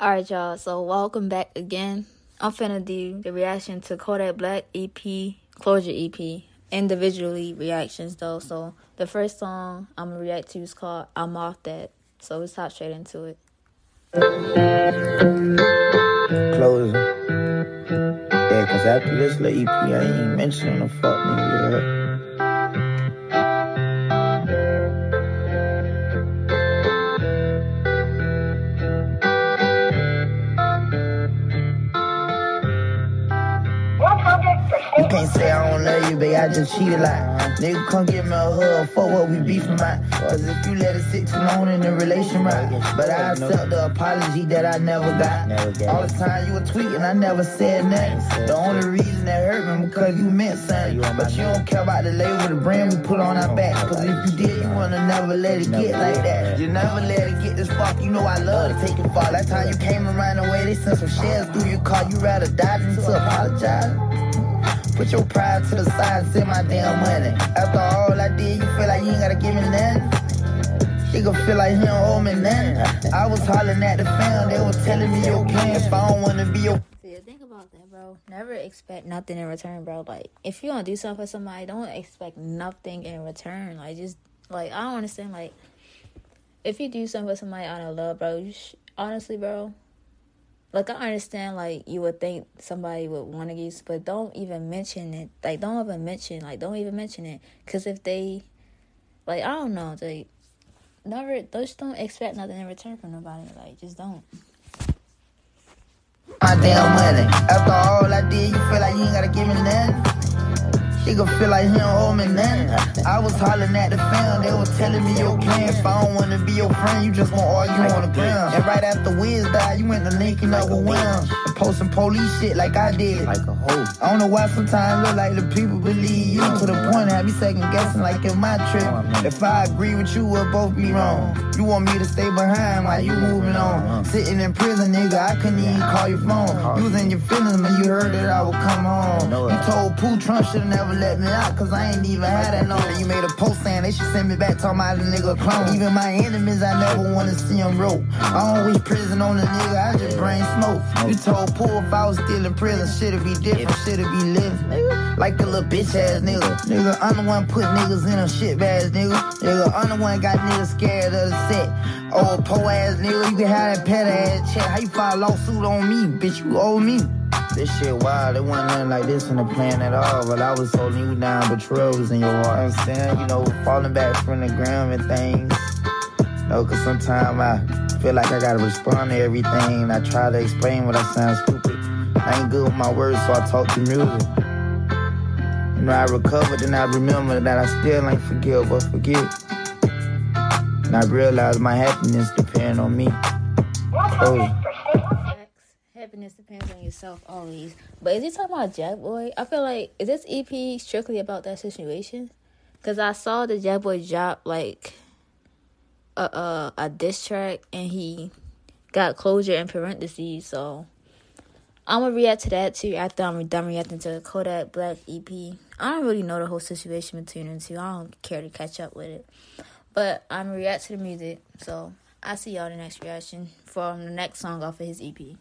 Alright, y'all. So, welcome back again. I'm finna do the reaction to Kodak Black EP, Closure EP. Individually reactions though. So, the first song I'm gonna react to is called I'm Off That. So, let's hop straight into it. Closure. Yeah, cause after this little EP, I ain't mentioning the fuck nigga. Can't say I don't love you, babe, I just cheated like Nigga, come give me a hug for what we beefing about. Cause if you let it sit too long in the relation right. But I accept the apology that I never got. All the time you were tweeting, I never said nothing. The only reason that hurt me because you meant something. But you don't care about the label, the brand we put on our back. Cause if you did, you wanna never let it get like that. You never let it get this fuck, you know I love to take it far. That time you came around the way, they sent some shells through your car. You rather die than to apologize Put your pride to the side and send my damn money. After all I did, you feel like you ain't gotta give me nothing? Gon' feel like he don't owe me nothing. I was hollering at the fam, they was telling me your plan if I don't wanna be your. See, think about that, bro. Never expect nothing in return, bro. Like, if you wanna do something for somebody, don't expect nothing in return. Like, just, like, I don't understand, like, if you do something for somebody out of love, bro, sh- honestly, bro, like I understand like you would think somebody would want to use, but don't even mention it. Like don't even mention like don't even mention it because if they like I don't know they never just don't expect nothing in return from nobody. Like just don't. My damn money. After all I did, you feel like you ain't gotta give me nothing. He gon' feel like he don't owe me nothing. I was hollering at the fam, they was telling me your plan. If I don't wanna be your friend, you just gon' argue on the ground. And right after Wiz died, you went to linking up with Wham. Posting police shit like I did. Like a hoe. I don't know why sometimes look like the people believe you to the point have me second guessing like in my trip. If I agree with you, we'll both be wrong. You want me to stay behind while you moving on. Sitting in prison, nigga, I couldn't even call your phone. You was in your feelings, man, you heard that I would come home. You told Pooh Trump should've never let me out, cause I ain't even had that You made a post saying they should send me back, talking about a nigga clone. Even my enemies, I never wanna see them rope. I wish prison on a nigga, I just bring smoke. You told poor if I was still in prison, shit'd be different, shit'd be living. Nigga, like a little bitch ass nigga. Nigga, I'm the one put niggas in a shit bags, nigga. Nigga, I'm the one got niggas scared of the set. Oh, po ass nigga, you can have that pet ass check. How you file a lawsuit on me, bitch? You owe me. This shit wild, it wasn't nothing like this in the plan at all. But I was holding you down, but Terrell was in your heart. I'm saying, you know, falling back from the ground and things. You know, cause sometimes I feel like I gotta respond to everything. I try to explain what I sound stupid. I ain't good with my words, so I talk to music. You know, I recovered and I remember that I still ain't forgive or forget. And I realize my happiness depends on me. Oh. Happiness depends yourself always. But is he talking about Jackboy? I feel like is this EP strictly about that situation? Cause I saw the Jackboy drop like a a, a diss track and he got closure in parentheses. So I'm gonna react to that too after I'm done reacting to the Kodak Black EP. I don't really know the whole situation between them two. I don't care to catch up with it. But I'm react to the music. So I'll see y'all in the next reaction from the next song off of his EP.